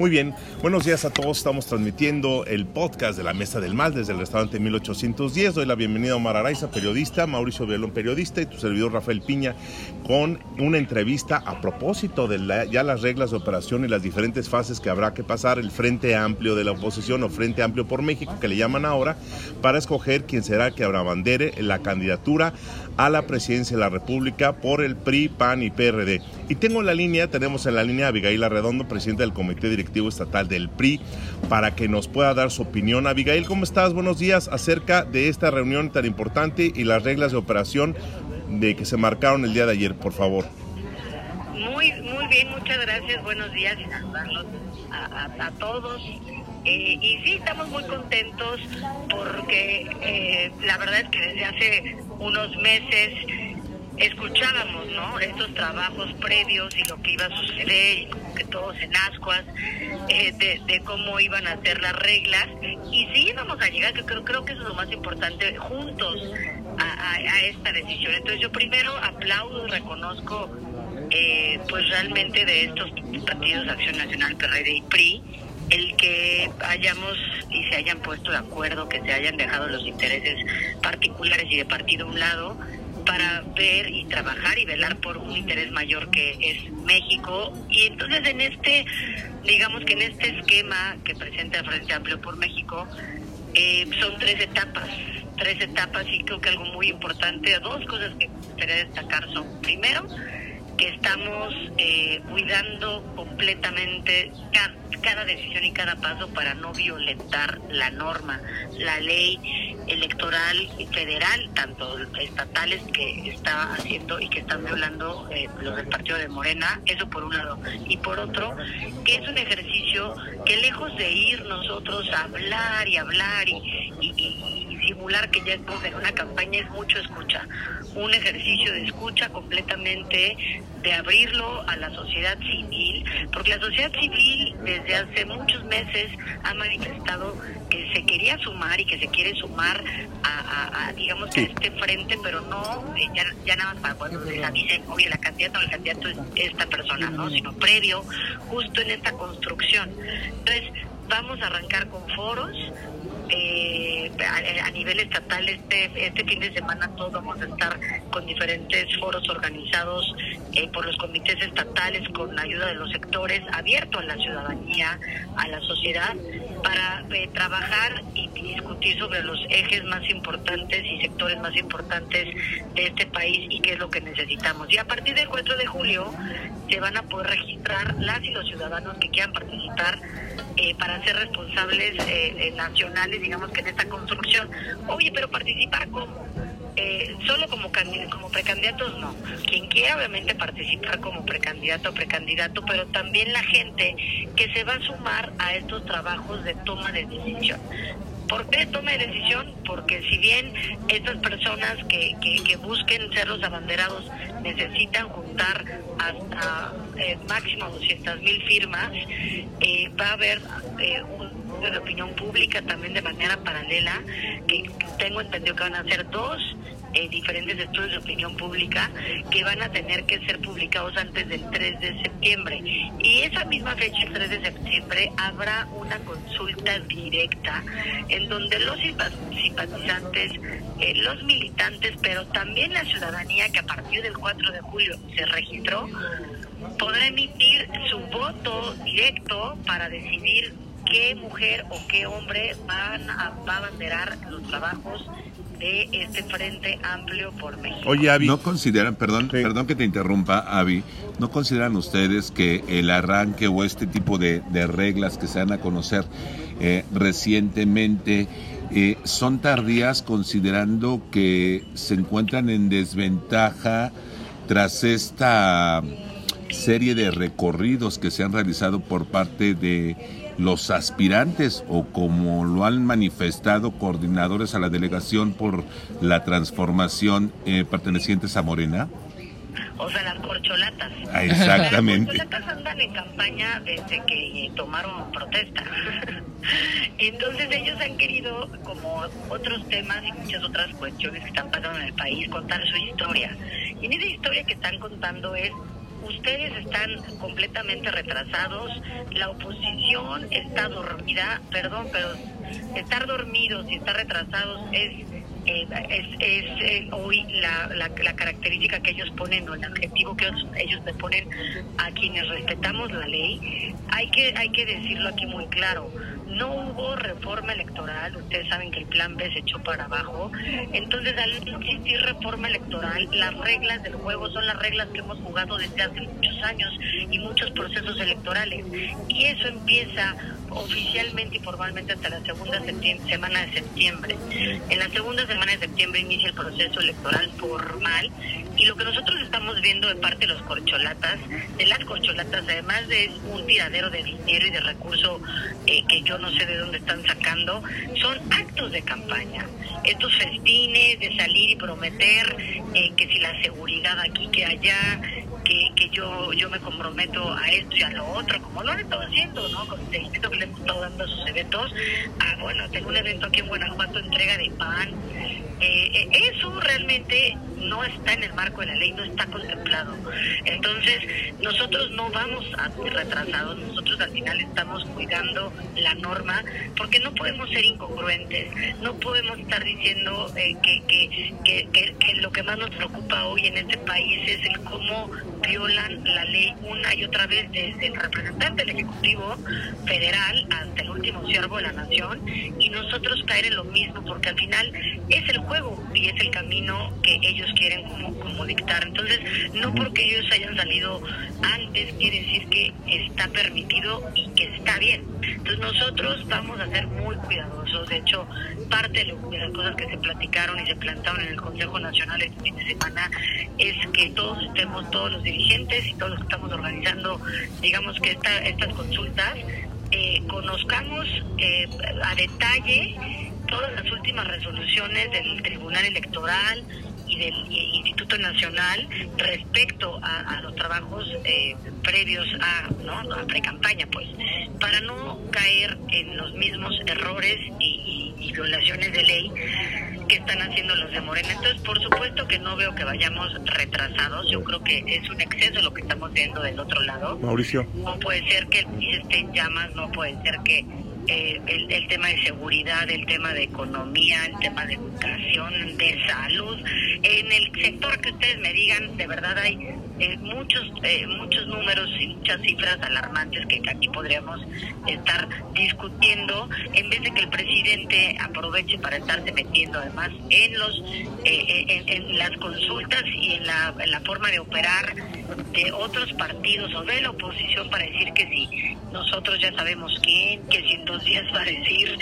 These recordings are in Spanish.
Muy bien, buenos días a todos. Estamos transmitiendo el podcast de la Mesa del Mal desde el restaurante 1810. Doy la bienvenida a Omar Araiza, periodista, Mauricio Violón, periodista, y tu servidor Rafael Piña, con una entrevista a propósito de ya las reglas de operación y las diferentes fases que habrá que pasar el Frente Amplio de la oposición o Frente Amplio por México, que le llaman ahora, para escoger quién será que habrá bandere la candidatura a la presidencia de la República por el PRI, PAN y PRD. Y tengo en la línea, tenemos en la línea a Abigail Arredondo, presidente del Comité Directivo estatal del PRI para que nos pueda dar su opinión. Abigail, ¿cómo estás? Buenos días acerca de esta reunión tan importante y las reglas de operación de que se marcaron el día de ayer, por favor. Muy, muy bien, muchas gracias. Buenos días y saludarlos a, todos. Eh, y sí, estamos muy contentos porque eh, la verdad es que desde hace unos meses escuchábamos, ¿no? Estos trabajos previos y lo que iba a suceder y como que todos en ascuas eh, de, cómo iban a ser las reglas y sí íbamos a llegar, que creo, creo que eso es lo más importante, juntos a, esta decisión. Entonces yo primero aplaudo y reconozco eh, pues realmente de estos partidos Acción Nacional, PRD y PRI, el que hayamos y se hayan puesto de acuerdo, que se hayan dejado los intereses particulares y de partido a un lado para ver y trabajar y velar por un interés mayor que es México. Y entonces en este, digamos que en este esquema que presenta Frente Amplio por México, eh, son tres etapas, tres etapas y creo que algo muy importante, dos cosas que quería destacar son, primero, que estamos eh, cuidando completamente cada, decisión y cada paso para no violentar la norma, la ley electoral federal, tanto estatales que está haciendo y que están violando eh, los del partido de Morena, eso por un lado. Y por otro, que es un ejercicio que lejos de ir nosotros a hablar y hablar y, que ya estamos en una campaña es mucho escucha, un ejercicio de escucha completamente, de abrirlo a la sociedad civil, porque la sociedad civil desde hace muchos meses ha manifestado que se quería sumar y que se quiere sumar a, digamos, a este frente, pero no eh, ya, nada más para cuando se avise, oye, la candidata o el candidato es esta persona, ¿no? Sino previo, justo en esta construcción. Entonces, vamos a arrancar con foros, eh, a, nivel estatal este este fin de semana todos vamos a estar con diferentes foros organizados eh, por los comités estatales con la ayuda de los sectores abierto a la ciudadanía a la sociedad para eh, trabajar y discutir sobre los ejes más importantes y sectores más importantes de este país y qué es lo que necesitamos y a partir del 4 de julio se van a poder registrar las y los ciudadanos que quieran participar eh, para ser responsables eh, eh, nacionales, digamos que en esta construcción. Oye, pero participar como solo como como precandidatos no. Quien quiera obviamente participar como precandidato o precandidato, pero también la gente que se va a sumar a estos trabajos de toma de decisión. ¿Por qué toma de decisión? Porque si bien estas personas que, que, busquen ser los abanderados necesitan juntar hasta eh, máximo 200 mil firmas, eh, va a haber eh, un de opinión pública también de manera paralela, que tengo entendido que van a ser dos eh, diferentes estudios de opinión pública que van a tener que ser publicados antes del 3 de septiembre. Y esa misma fecha, el 3 de septiembre, habrá una consulta directa en donde los simpatizantes, eh, los militantes, pero también la ciudadanía que a partir del 4 de julio se registró, podrá emitir su voto directo para decidir qué mujer o qué hombre van a, va a abanderar los trabajos de este Frente Amplio por México. Oye, Avi. ¿No consideran, perdón, perdón que te interrumpa, Avi, ¿no consideran ustedes que el arranque o este tipo de, reglas que se dan a conocer eh, recientemente eh, son tardías considerando que se encuentran en desventaja tras esta serie de recorridos que se han realizado por parte de los aspirantes o como lo han manifestado coordinadores a la delegación por la transformación eh, pertenecientes a Morena? O sea, las corcholatas. Ah, exactamente. Las corcholatas andan en campaña desde que tomaron protesta. Entonces ellos han querido, como otros temas y muchas otras cuestiones que están pasando en el país, contar su historia. Y en esa historia que están contando es ustedes están completamente retrasados, la oposición está dormida, perdón, pero estar dormidos y estar retrasados es eh, es, es hoy la, la, característica que ellos ponen o el adjetivo que ellos, ellos le ponen a quienes respetamos la ley. Hay que, hay que decirlo aquí muy claro no hubo reforma electoral, ustedes saben que el plan B se echó para abajo, entonces al no existir reforma electoral, las reglas del juego son las reglas que hemos jugado desde hace muchos años y muchos procesos electorales, y eso empieza oficialmente y formalmente hasta la segunda semana de septiembre. En la segunda semana de septiembre inicia el proceso electoral formal y lo que nosotros estamos viendo de parte de los corcholatas, de las corcholatas, además de un tiradero de dinero y de recursos eh, que yo no sé de dónde están sacando, son actos de campaña. Estos festines de salir y prometer eh, que si la seguridad aquí, que allá, que, yo yo me comprometo a esto y a lo otro, como lo han estado haciendo, ¿no? Con el seguimiento que le hemos estado dando a sus eventos. Ah, bueno, tengo un evento aquí en Guanajuato, entrega de pan. Eh, eh, eso realmente no está en el marco de la ley, no está contemplado. Entonces, nosotros no vamos a retrasados, nosotros al final estamos cuidando la norma, porque no podemos ser incongruentes, no podemos estar diciendo eh, que, que, que, que, lo que más nos preocupa hoy en este país es el cómo violan la ley una y otra vez desde el representante del Ejecutivo Federal hasta el último siervo de la nación y nosotros caer en lo mismo porque al final es el juego y es el camino que ellos quieren como, como dictar. Entonces, no porque ellos hayan salido antes quiere decir que está permitido y que está bien. Entonces nosotros vamos a ser muy cuidadosos. De hecho, parte de, las cosas que se platicaron y se plantaron en el Consejo Nacional este fin de semana es que todos estemos, todos los dirigentes y todos los que estamos organizando, digamos que esta, estas consultas, eh, conozcamos eh, a detalle todas las últimas resoluciones del Tribunal Electoral, y del Instituto Nacional respecto a, los trabajos eh, previos a, ¿no? a pre-campaña, pues, para no caer en los mismos errores y, violaciones de ley que están haciendo los de Morena. Entonces, por supuesto que no veo que vayamos retrasados. Yo creo que es un exceso lo que estamos viendo del otro lado. Mauricio. No puede ser que el país esté en llamas, no puede ser que eh, el, tema de seguridad, el tema de economía, el tema de educación, de salud. En el sector que ustedes me digan, de verdad hay eh, muchos eh, muchos números y muchas cifras alarmantes que aquí podríamos estar discutiendo en vez de que el presidente aproveche para estarse metiendo además en los en, las consultas y en la, en la forma de operar de otros partidos o de la oposición para decir que sí. Nosotros ya sabemos quién, que si en dos días va a decir...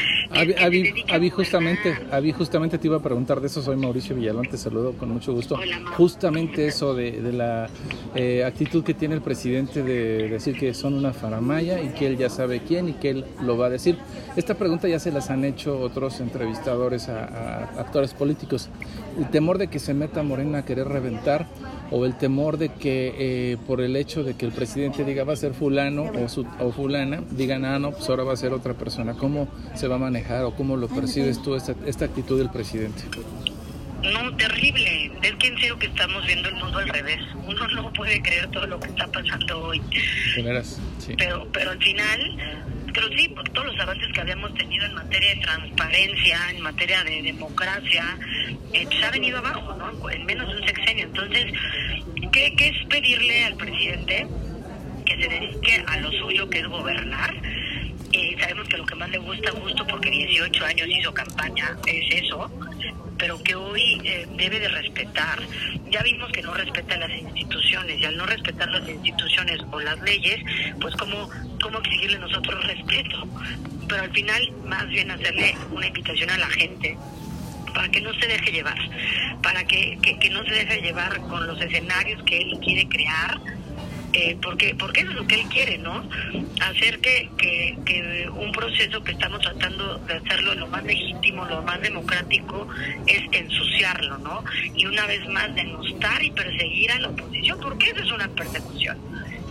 Avi, justamente, Avi, justamente te iba a preguntar de eso, soy Mauricio Villalón, te saludo con mucho gusto. justamente eso de, de la eh, actitud que tiene el presidente de decir que son una faramaya y que él ya sabe quién y que él lo va a decir. Esta pregunta ya se las han hecho otros entrevistadores a, a actores políticos. El temor de que se meta Morena a querer reventar o el temor de que eh, por el hecho de que el presidente diga va a ser fulano o, su, o fulana, digan, ah, no, pues ahora va a ser otra persona. ¿Cómo se va a manejar o cómo lo percibes tú esta, esta actitud del presidente? No, terrible. Es que en serio que estamos viendo el mundo al revés. Uno no puede creer todo lo que está pasando hoy. Sí. Pero, pero al final, pero sí, por todos los avances que habíamos tenido en materia de transparencia, en materia de democracia, eh, se ha venido abajo, ¿no? En menos de un sexenio. Entonces, ¿qué, ¿qué es pedirle al presidente que se dedique a lo suyo, que es gobernar? Eh, sabemos que lo que más le gusta, justo porque 18 años hizo campaña, es eso, pero que hoy eh, debe de respetar. Ya vimos que no respeta las instituciones y al no respetar las instituciones o las leyes, pues cómo, cómo exigirle nosotros respeto. Pero al final, más bien hacerle una invitación a la gente para que no se deje llevar, para que, que, no se deje llevar con los escenarios que él quiere crear, eh, porque, porque eso es lo que él quiere, ¿no? Hacer que, que, un proceso que estamos tratando de hacerlo lo más legítimo, lo más democrático, es ensuciarlo, ¿no? Y una vez más denostar y perseguir a la oposición, porque eso es una persecución.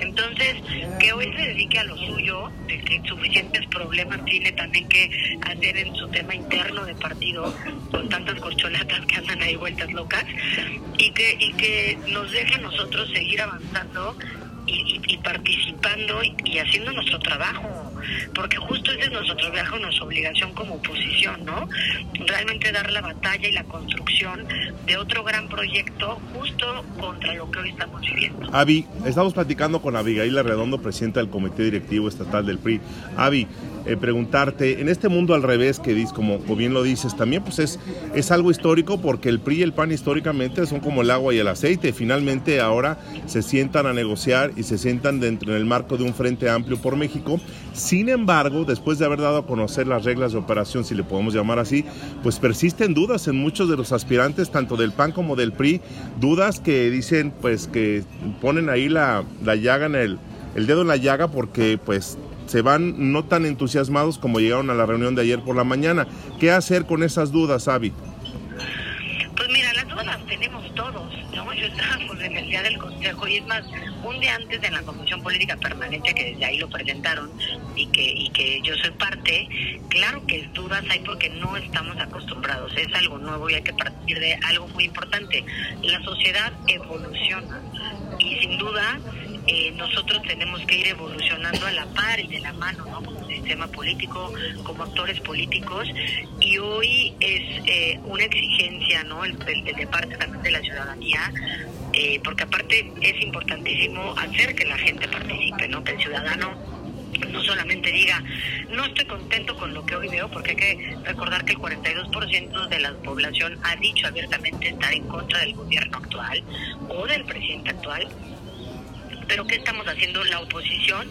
Entonces, que hoy se dedique a lo suyo, de que suficientes problemas tiene también que hacer en su tema interno de partido, con tantas corcholatas que andan ahí vueltas locas, y que, y que nos deje a nosotros seguir avanzando y, participando y, haciendo nuestro trabajo, porque justo ese es nuestro trabajo, nuestra obligación como oposición, ¿no? Realmente dar la batalla y la construcción de otro gran proyecto justo contra lo que hoy estamos viviendo. Avi, estamos platicando con Abigail Redondo, presidenta del Comité Directivo Estatal del PRI. Avi, eh, preguntarte, en este mundo al revés que dices, como, bien lo dices, también pues es, es algo histórico porque el PRI y el PAN históricamente son como el agua y el aceite. Finalmente ahora se sientan a negociar y se sientan dentro en el marco de un frente amplio por México. Sin embargo, después de haber dado a conocer las reglas de operación, si le podemos llamar así, pues persisten dudas en muchos de los aspirantes, tanto del PAN como del PRI, dudas que dicen pues que ponen ahí la, la llaga en el, el dedo en la llaga porque pues se van no tan entusiasmados como llegaron a la reunión de ayer por la mañana. ¿Qué hacer con esas dudas, Avi? Pues mira, las dudas tenemos todos, ¿no? Yo estábamos en el día del Consejo y es más, un día antes de la Comisión Política Permanente que desde ahí lo presentaron y que, y que yo soy parte, claro que dudas hay porque no estamos acostumbrados, es algo nuevo y hay que partir de algo muy importante. La sociedad evoluciona y sin duda eh, nosotros tenemos que ir evolucionando a la par y de la mano, ¿no? Como sistema político, como actores políticos, y hoy es eh, una exigencia, ¿no? El, de parte también de la ciudadanía, eh, porque aparte es importantísimo hacer que la gente participe, ¿no? Que el ciudadano no solamente diga, no estoy contento con lo que hoy veo, porque hay que recordar que el 42% de la población ha dicho abiertamente estar en contra del gobierno actual o del presidente actual, pero ¿qué estamos haciendo la oposición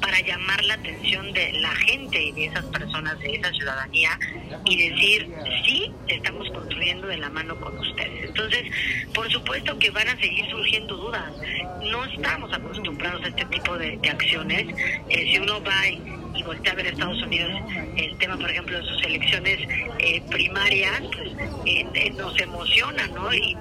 para llamar la atención de la gente y de esas personas, de esa ciudadanía y decir, sí, estamos construyendo de la mano con ustedes? Entonces, por supuesto que van a seguir surgiendo dudas. No estamos acostumbrados a este tipo de, acciones. Eh, si uno va y voltea a ver Estados Unidos el tema, por ejemplo, de sus elecciones eh, primarias, pues eh, eh, nos emociona, ¿no? Y,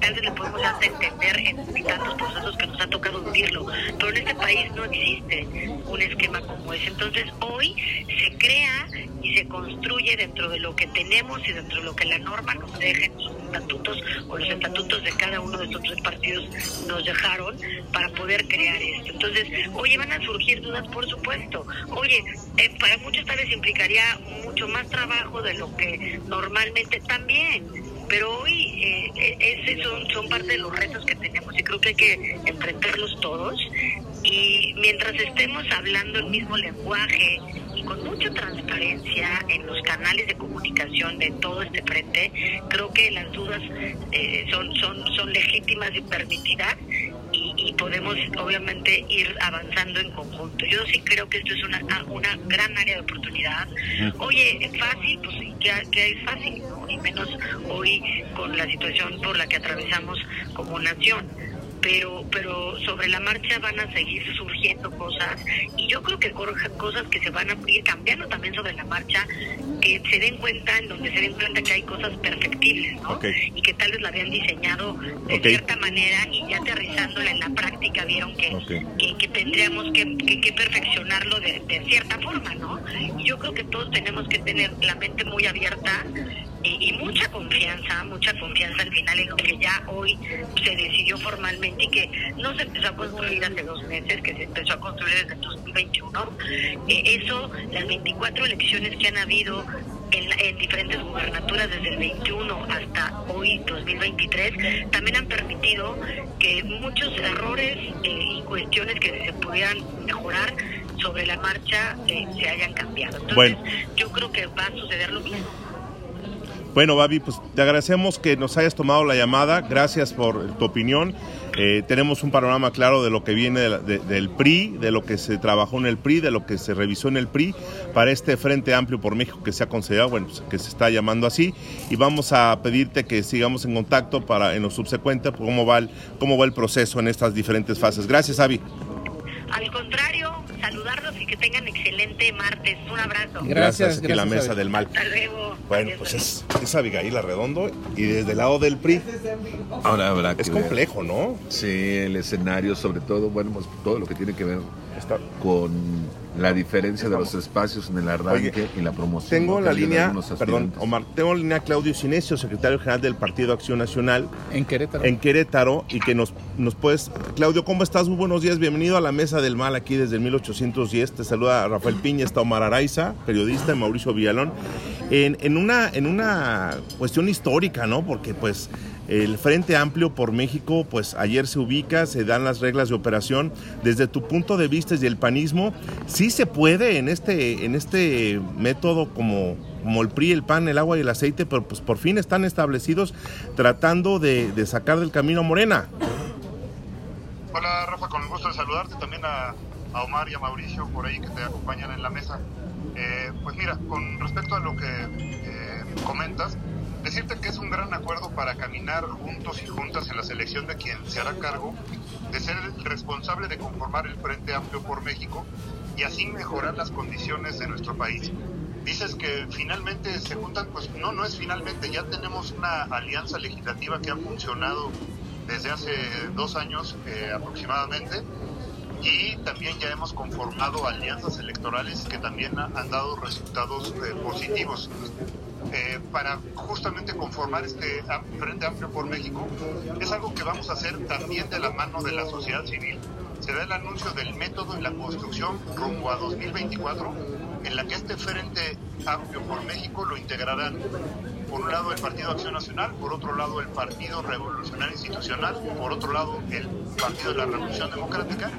tal vez le podemos hacer entender en tantos procesos que nos ha tocado vivirlo. Pero en este país no existe un esquema como ese. Entonces, hoy se crea y se construye dentro de lo que tenemos y dentro de lo que la norma nos deja en sus estatutos o los estatutos de cada uno de estos tres partidos nos dejaron para poder crear esto. Entonces, oye, van a surgir dudas, por supuesto. Oye, eh, para muchos tal vez implicaría mucho más trabajo de lo que normalmente también. Pero hoy eh, ese son, parte de los retos que tenemos y creo que hay que enfrentarlos todos. Y mientras estemos hablando el mismo lenguaje, con mucha transparencia en los canales de comunicación de todo este frente. Creo que las dudas eh, son, son, son legítimas y permitidas y, podemos obviamente ir avanzando en conjunto. Yo sí creo que esto es una, una gran área de oportunidad. Oye, es fácil, pues que, que es fácil, ¿no? y menos hoy con la situación por la que atravesamos como nación pero pero sobre la marcha van a seguir surgiendo cosas. Y yo creo que cosas que se van a ir cambiando también sobre la marcha que se den cuenta en donde se den cuenta que hay cosas perfectibles ¿no? y que tal vez la habían diseñado de cierta manera y ya aterrizándola en la práctica vieron que, que, tendríamos que, que, perfeccionarlo de, de, cierta forma no y yo creo que todos tenemos que tener la mente muy abierta y, mucha confianza, mucha confianza al final en lo que ya hoy se decidió formalmente y que no se empezó a construir hace dos meses, que se empezó a construir desde el 2021. Eh, eso, las 24 elecciones que han habido en, diferentes gubernaturas desde el 21 hasta hoy 2023 también han permitido que muchos errores eh, y cuestiones que se pudieran mejorar sobre la marcha eh, se hayan cambiado. Entonces, yo creo que va a suceder lo mismo. Bueno, Babi, pues te agradecemos que nos hayas tomado la llamada. Gracias por tu opinión. Eh, tenemos un panorama claro de lo que viene del PRI, de lo que se trabajó en el PRI, de lo que se revisó en el PRI para este Frente Amplio por México que se ha considerado, bueno, pues, que se está llamando así. Y vamos a pedirte que sigamos en contacto para en lo subsecuente cómo va el, cómo va el proceso en estas diferentes fases. Gracias, Avi. Al contrario, saludarlos y que tengan excelente martes. Un abrazo. Gracias, gracias la mesa del mal. Hasta luego. Bueno, pues es, es Abigail Arredondo y desde el lado del PRI. Ahora habrá Es complejo, ¿no? Sí, el escenario, sobre todo, bueno, pues todo lo que tiene que ver con la diferencia de los espacios en el arranque y la promoción. Tengo la línea, perdón, Omar, tengo la línea Claudio Sinesio, secretario general del Partido Acción Nacional. En Querétaro. En Querétaro, y que nos, nos puedes. Claudio, ¿cómo estás? Muy buenos días, bienvenido a la Mesa del Mal aquí desde el 1810. Te saluda Rafael Piña, está Omar Araiza, periodista, y Mauricio Villalón. En, en, una, en una cuestión histórica, ¿no? Porque pues el Frente Amplio por México, pues ayer se ubica, se dan las reglas de operación. Desde tu punto de vista y el panismo, sí se puede en este, en este método como, como el PRI, el pan, el agua y el aceite, pero pues por fin están establecidos tratando de, sacar del camino a Morena. Hola Rafa, con el gusto de saludarte también a, Omar y a Mauricio por ahí que te acompañan en la mesa. Eh, pues mira, con respecto a lo que eh, comentas, Decirte que es un gran acuerdo para caminar juntos y juntas en la selección de quien se hará cargo de ser el responsable de conformar el Frente Amplio por México y así mejorar las condiciones de nuestro país. Dices que finalmente se juntan, pues no, no es finalmente, ya tenemos una alianza legislativa que ha funcionado desde hace dos años eh, aproximadamente y también ya hemos conformado alianzas electorales que también han dado resultados eh, positivos. Eh, para justamente conformar este Frente Amplio por México, es algo que vamos a hacer también de la mano de la sociedad civil. Se da el anuncio del método y la construcción rumbo a 2024, en la que este Frente Amplio por México lo integrarán por un lado el Partido Acción Nacional, por otro lado el Partido Revolucionario Institucional, por otro lado el Partido de la Revolución Democrática,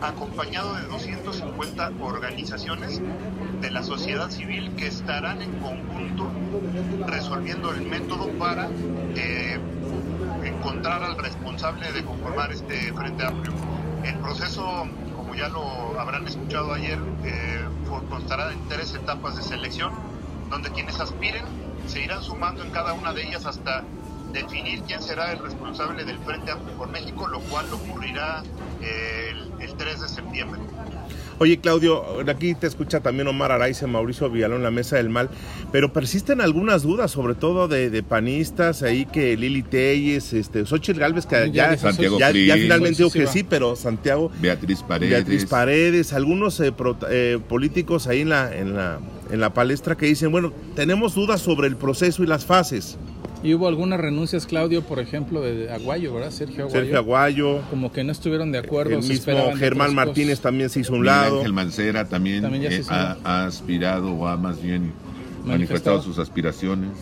acompañado de 250 organizaciones de la sociedad civil que estarán en conjunto resolviendo el método para eh, encontrar al responsable de conformar este Frente Amplio. El proceso, como ya lo habrán escuchado ayer, eh, constará en tres etapas de selección, donde quienes aspiren se irán sumando en cada una de ellas hasta definir quién será el responsable del Frente Amplio por México, lo cual ocurrirá eh, el, el 3 de septiembre. Oye, Claudio, aquí te escucha también Omar Araiza, Mauricio Villalón, la Mesa del Mal, pero persisten algunas dudas, sobre todo de, panistas, ahí que Lili Telles, este, Xochitl Galvez, que ya, ya, finalmente dijo que sí, pero Santiago... Beatriz Paredes. Beatriz Paredes, algunos eh, eh, políticos ahí en la, en, la, en la palestra que dicen, bueno, tenemos dudas sobre el proceso y las fases. Y hubo algunas renuncias, Claudio, por ejemplo, de Aguayo, ¿verdad? Sergio Aguayo. Sergio Aguayo. Como que no estuvieron de acuerdo. El mismo Germán Martínez también se hizo un lado. Ángel Mancera también, eh, ha, aspirado o ha más bien manifestado, sus aspiraciones.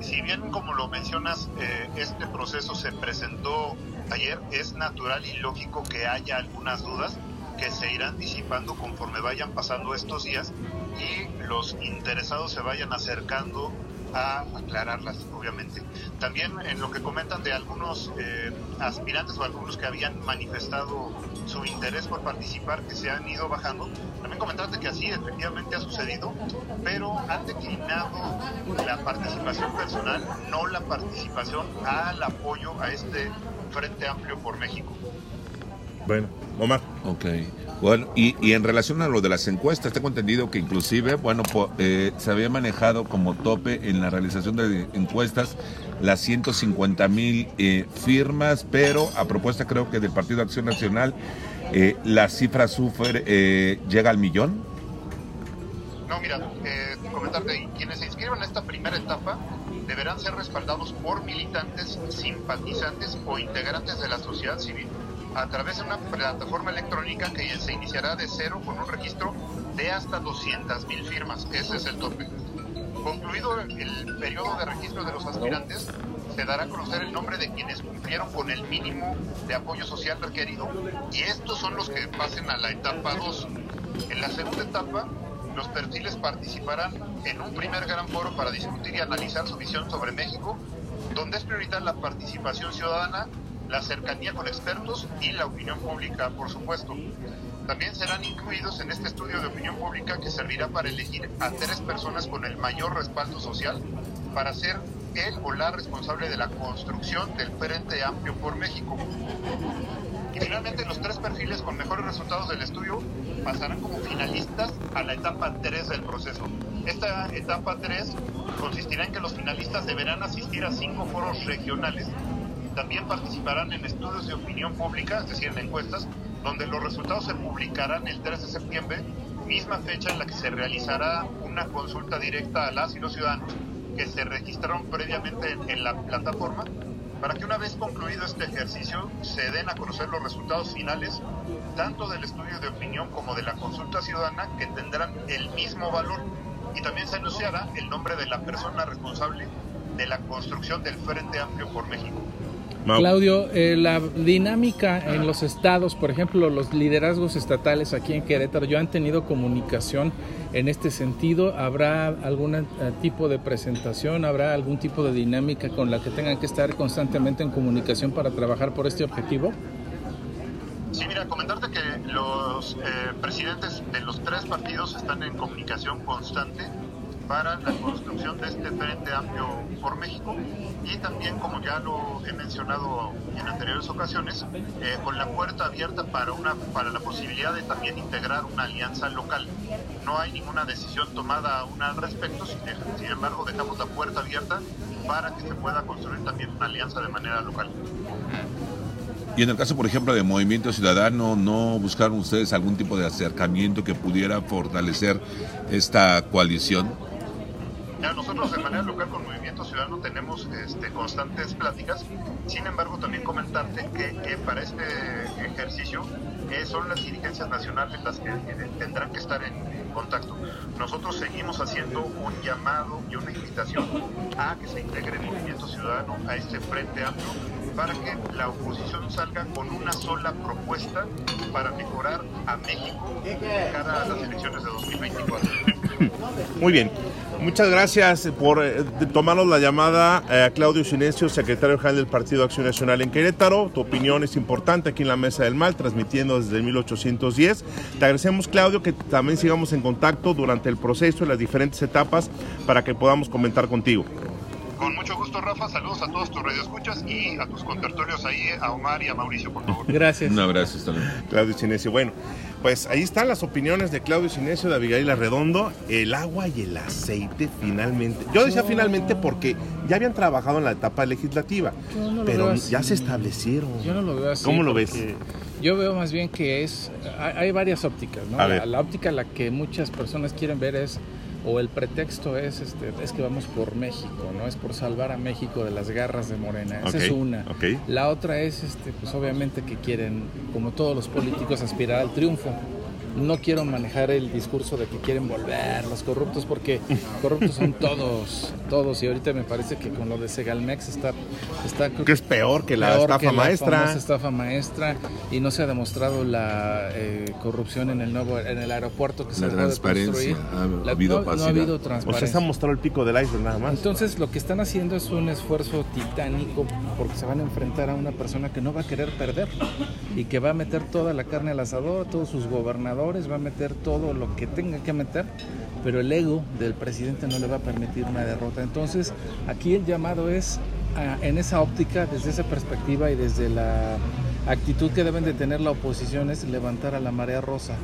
si, bien, como lo mencionas, eh, este proceso se presentó ayer, es natural y lógico que haya algunas dudas que se irán disipando conforme vayan pasando estos días y los interesados se vayan acercando a aclararlas, obviamente. También en lo que comentan de algunos eh, aspirantes o algunos que habían manifestado su interés por participar, que se han ido bajando, también comentaste que así efectivamente ha sucedido, pero han declinado la participación personal, no la participación al apoyo a este Frente Amplio por México. Bueno, Omar. Ok. Bueno, y, en relación a lo de las encuestas, tengo entendido que inclusive, bueno, eh, se había manejado como tope en la realización de encuestas las 150 mil eh, firmas, pero a propuesta creo que del Partido Acción Nacional, eh, la cifra sufre, llega al millón. No, mira, comentarte, quienes se inscriban en esta primera etapa deberán ser respaldados por militantes, simpatizantes o integrantes de la sociedad civil a través de una plataforma electrónica que se iniciará de cero con un registro de hasta 200 mil firmas. Ese es el tope. Concluido el periodo de registro de los aspirantes, se dará a conocer el nombre de quienes cumplieron con el mínimo de apoyo social requerido y estos son los que pasen a la etapa 2. En la segunda etapa, los perfiles participarán en un primer gran foro para discutir y analizar su visión sobre México, donde es prioritaria la participación ciudadana la cercanía con expertos y la opinión pública, por supuesto. También serán incluidos en este estudio de opinión pública que servirá para elegir a tres personas con el mayor respaldo social para ser el o la responsable de la construcción del Frente Amplio por México. Y finalmente los tres perfiles con mejores resultados del estudio pasarán como finalistas a la etapa 3 del proceso. Esta etapa 3 consistirá en que los finalistas deberán asistir a cinco foros regionales también participarán en estudios de opinión pública, es decir, en encuestas, donde los resultados se publicarán el 3 de septiembre, misma fecha en la que se realizará una consulta directa a las y los ciudadanos que se registraron previamente en la plataforma para que una vez concluido este ejercicio se den a conocer los resultados finales tanto del estudio de opinión como de la consulta ciudadana que tendrán el mismo valor y también se anunciará el nombre de la persona responsable de la construcción del Frente Amplio por México. Claudio, eh, la dinámica en los estados, por ejemplo, los liderazgos estatales aquí en Querétaro, ¿ya han tenido comunicación en este sentido? ¿Habrá algún tipo de presentación? ¿Habrá algún tipo de dinámica con la que tengan que estar constantemente en comunicación para trabajar por este objetivo? Sí, mira, comentarte que los eh, presidentes de los tres partidos están en comunicación constante para la construcción de este Frente Amplio por México y también, como ya lo he mencionado en anteriores ocasiones, eh, con la puerta abierta para, una, para la posibilidad de también integrar una alianza local. No hay ninguna decisión tomada aún al respecto, sin embargo dejamos la puerta abierta para que se pueda construir también una alianza de manera local. Y en el caso, por ejemplo, de Movimiento Ciudadano, ¿no buscaron ustedes algún tipo de acercamiento que pudiera fortalecer esta coalición? Nosotros de manera local con Movimiento Ciudadano tenemos este, constantes pláticas, sin embargo también comentarte que, para este ejercicio eh, son las dirigencias nacionales las que tendrán que estar en, contacto. Nosotros seguimos haciendo un llamado y una invitación a que se integre el Movimiento Ciudadano a este Frente Amplio para que la oposición salga con una sola propuesta para mejorar a México cara a las elecciones de 2024. Muy bien. Muchas gracias por eh, tomarnos la llamada eh, a Claudio Silencio, secretario general del Partido Acción Nacional en Querétaro. Tu opinión es importante aquí en la Mesa del Mal, transmitiendo desde 1810. Te agradecemos, Claudio, que también sigamos en contacto durante el proceso, en las diferentes etapas, para que podamos comentar contigo. Con mucho gusto, Rafa. Saludos a todos tus radioescuchas y a tus contertulios ahí, a Omar y a Mauricio, por favor. Gracias. Un abrazo, hasta Claudio Sinesio. Bueno, pues ahí están las opiniones de Claudio Sinesio, de Abigail Arredondo. El agua y el aceite, finalmente. Yo decía finalmente porque ya habían trabajado en la etapa legislativa, pero ya se establecieron. Yo no lo veo así. ¿Cómo lo ves? Yo veo más bien que es. Hay, varias ópticas, ¿no? La, la óptica la que muchas personas quieren ver es o el pretexto es este es que vamos por México, no es por salvar a México de las garras de Morena. Esa es una. La otra es este pues obviamente que quieren como todos los políticos aspirar al triunfo no quiero manejar el discurso de que quieren volver los corruptos porque corruptos son todos, todos y ahorita me parece que con lo de Segalmex está está que es peor que la estafa maestra, la estafa maestra y no se ha demostrado la eh, corrupción en el nuevo en el aeropuerto que se la transparencia ha, habido no, no, ha habido transparencia. O sea, se ha mostrado el pico del iceberg nada más. Entonces, lo que están haciendo es un esfuerzo titánico porque se van a enfrentar a una persona que no va a querer perder y que va a meter toda la carne al asador, todos sus gobernadores va a meter todo lo que tenga que meter, pero el ego del presidente no le va a permitir una derrota. Entonces, aquí el llamado es en esa óptica, desde esa perspectiva y desde la actitud que deben de tener la oposición es levantar a la marea rosa.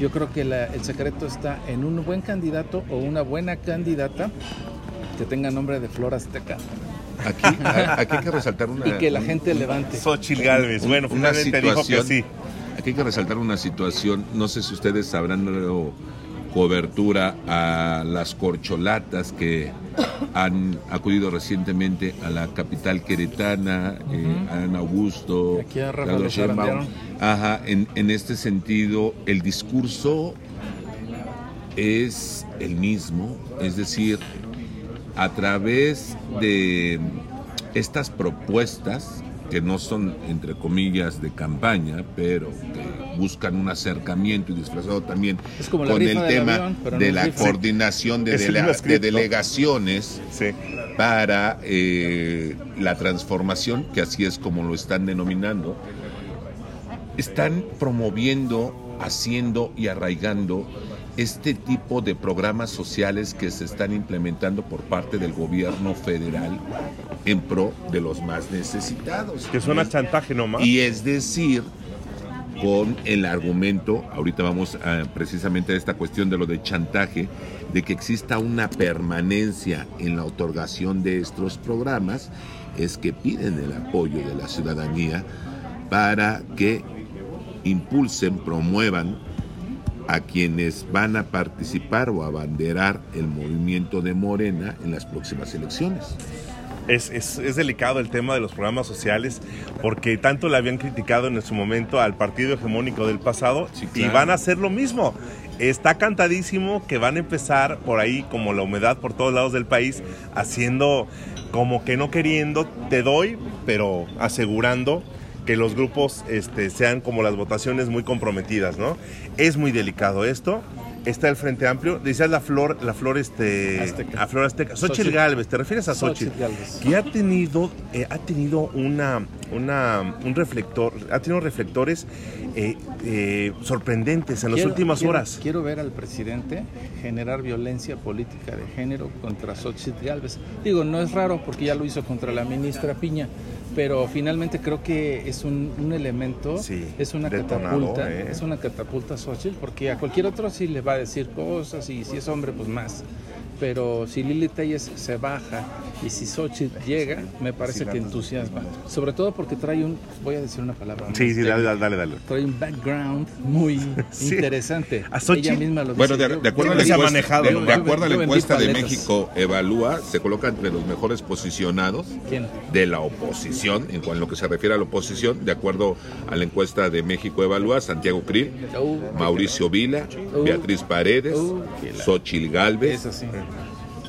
Yo creo que el secreto está en un buen candidato o una buena candidata que tenga nombre de Flor Azteca. Aquí, aquí hay que resaltar una... Y que la gente levante. Xochitl Galvez, bueno, finalmente dijo que sí. Aquí hay que resaltar una situación, no sé si ustedes habrán dado cobertura a las corcholatas que han acudido recientemente a la capital queretana, eh, a Ana Augusto, Aquí a Ajá, en, en este sentido, el discurso es el mismo, es decir, a través de estas propuestas que no son, entre comillas, de campaña, pero que buscan un acercamiento y disfrazado también con el tema de la coordinación de, delegaciones para eh, la transformación, que así es como lo están denominando, están promoviendo, haciendo y arraigando este tipo de programas sociales que se están implementando por parte del gobierno federal en pro de los más necesitados. Que suena chantaje nomás. Y es decir, con el argumento, ahorita vamos a, precisamente a esta cuestión de lo de chantaje, de que exista una permanencia en la otorgación de estos programas, es que piden el apoyo de la ciudadanía para que impulsen, promuevan a quienes van a participar o abanderar el movimiento de Morena en las próximas elecciones. Es, es, es, delicado el tema de los programas sociales porque tanto le habían criticado en su momento al partido hegemónico del pasado Sí, claro. y van a hacer lo mismo. Está cantadísimo que van a empezar por ahí como la humedad por todos lados del país haciendo como que no queriendo, te doy, pero asegurando que los grupos este, sean como las votaciones muy comprometidas, ¿no? Es muy delicado esto. Está el Frente Amplio, decías la flor, la flor este, Azteca. a flor azteca. Xochitl. Galvez, ¿te refieres a Xochitl? Xochitl que ha tenido, eh, ha tenido una, una, un reflector, ha tenido reflectores eh, eh, sorprendentes en las últimas quiero- horas. Quiero ver al presidente generar violencia política de género contra Xochitl Gálvez. Digo, no es raro porque ya lo hizo contra la ministra Piña, pero finalmente creo que es un, un elemento, Sí, es una catapulta, ¿eh? es una catapulta a Xochitl, porque a cualquier otro sí le va a decir cosas y si es hombre, pues más. Pero si Lili Telles se baja y si Xochitl llega, me parece que entusiasma. Sobre todo porque trae un, voy a decir una palabra. Sí, sí, dale, dale, dale. trae un background muy Sí. interesante. ¿A Xochitl? Ella misma lo Bueno, dice. de, de acuerdo a la encuesta, manejado, de, ¿no? de Yo acuerdo a la encuesta de. México Evalúa, se coloca entre los mejores posicionados ¿Quién? de la oposición, en lo que se refiere a la oposición, de acuerdo a la encuesta de México Evalúa, Santiago Krill, Uh, Mauricio Vila, Uh. Beatriz Paredes, Uh, qué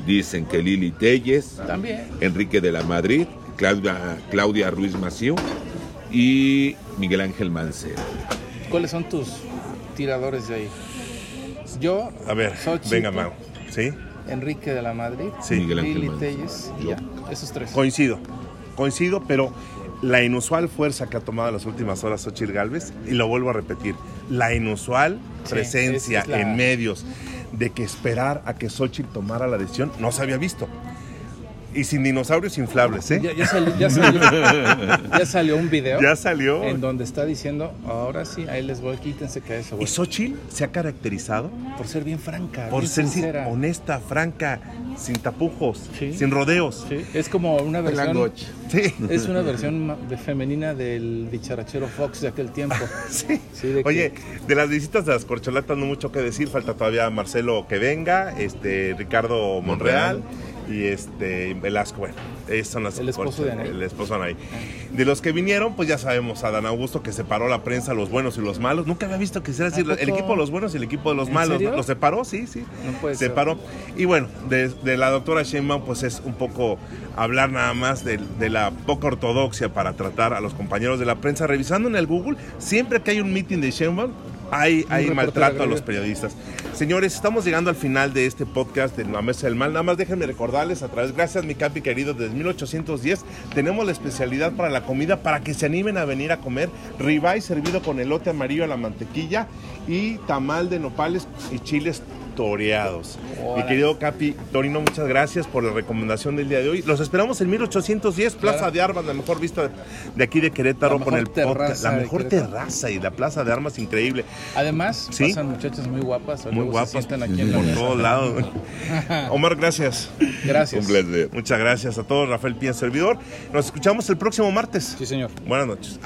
dicen que Lili Telles, También. Enrique de la Madrid, Claudia, Claudia Ruiz Maciú y Miguel Ángel Mancera. ¿Cuáles son tus tiradores de ahí? Yo, A ver, Xochitl, venga, Mau. ¿Sí? Enrique de la Madrid, Sí. Miguel Ángel Lili Mancera. Telles, y Yo. ya, esos tres. Coincido, coincido, pero la inusual fuerza que ha tomado en las últimas horas Xochitl Galvez, y lo vuelvo a repetir, la inusual presencia es- es la- en medios de que esperar a que Xochitl tomara la decisión no se había visto. Y sin dinosaurios inflables, ¿eh? Ya, ya salió, ya, salió, ya salió un video Ya salió. en donde está diciendo, ahora sí, ahí les voy, quítense que eso voy. Y Xochitl se ha caracterizado Por ser bien franca, por bien ser sincera. honesta, franca, sin tapujos, Sí. sin rodeos. Sí, es como una versión... Sí. Es una versión femenina del dicharachero Fox de aquel tiempo. Sí. Sí, de que- Oye, de las visitas de las corcholatas no mucho que decir, falta todavía Marcelo que venga, este Ricardo Monreal, y este Velasco, bueno, esos son las El esposo de Anaí. el esposo de Anaí. De los que vinieron, pues ya sabemos, a Dan Augusto que separó la prensa, los buenos y los malos. Nunca había visto que se decir ¿A el equipo de los buenos y el equipo de los ¿En malos. serio? Los separó, sí, sí. No puede ser. separó. Y bueno, de, de la doctora Sheinbaum, pues es un poco hablar nada más de, de la poca ortodoxia para tratar a los compañeros de la prensa. Revisando en el Google, siempre que hay un meeting de Sheinbaum, hay, maltrato a los periodistas. Señores, estamos llegando al final de este podcast de La Mesa del Mal. Nada más déjenme recordarles a través, gracias mi capi querido, desde 1810 tenemos la especialidad para la comida para que se animen a venir a comer ribeye servido con elote amarillo a la mantequilla y tamal de nopales y chiles toreados. Mi querido Capi Torino, muchas gracias por la recomendación del día de hoy. Los esperamos en 1810, Plaza Claro. de Armas, la mejor vista de, aquí de Querétaro con el podcast. La mejor terraza y la Plaza de Armas increíble. Además, Sí. pasan muchachas muy guapas. Muy guapas Se aquí en la por todos lados. Omar, gracias. Gracias. Un placer. Muchas gracias a todos. Rafael Pía, servidor. Nos escuchamos el próximo martes. Sí, señor. Buenas noches.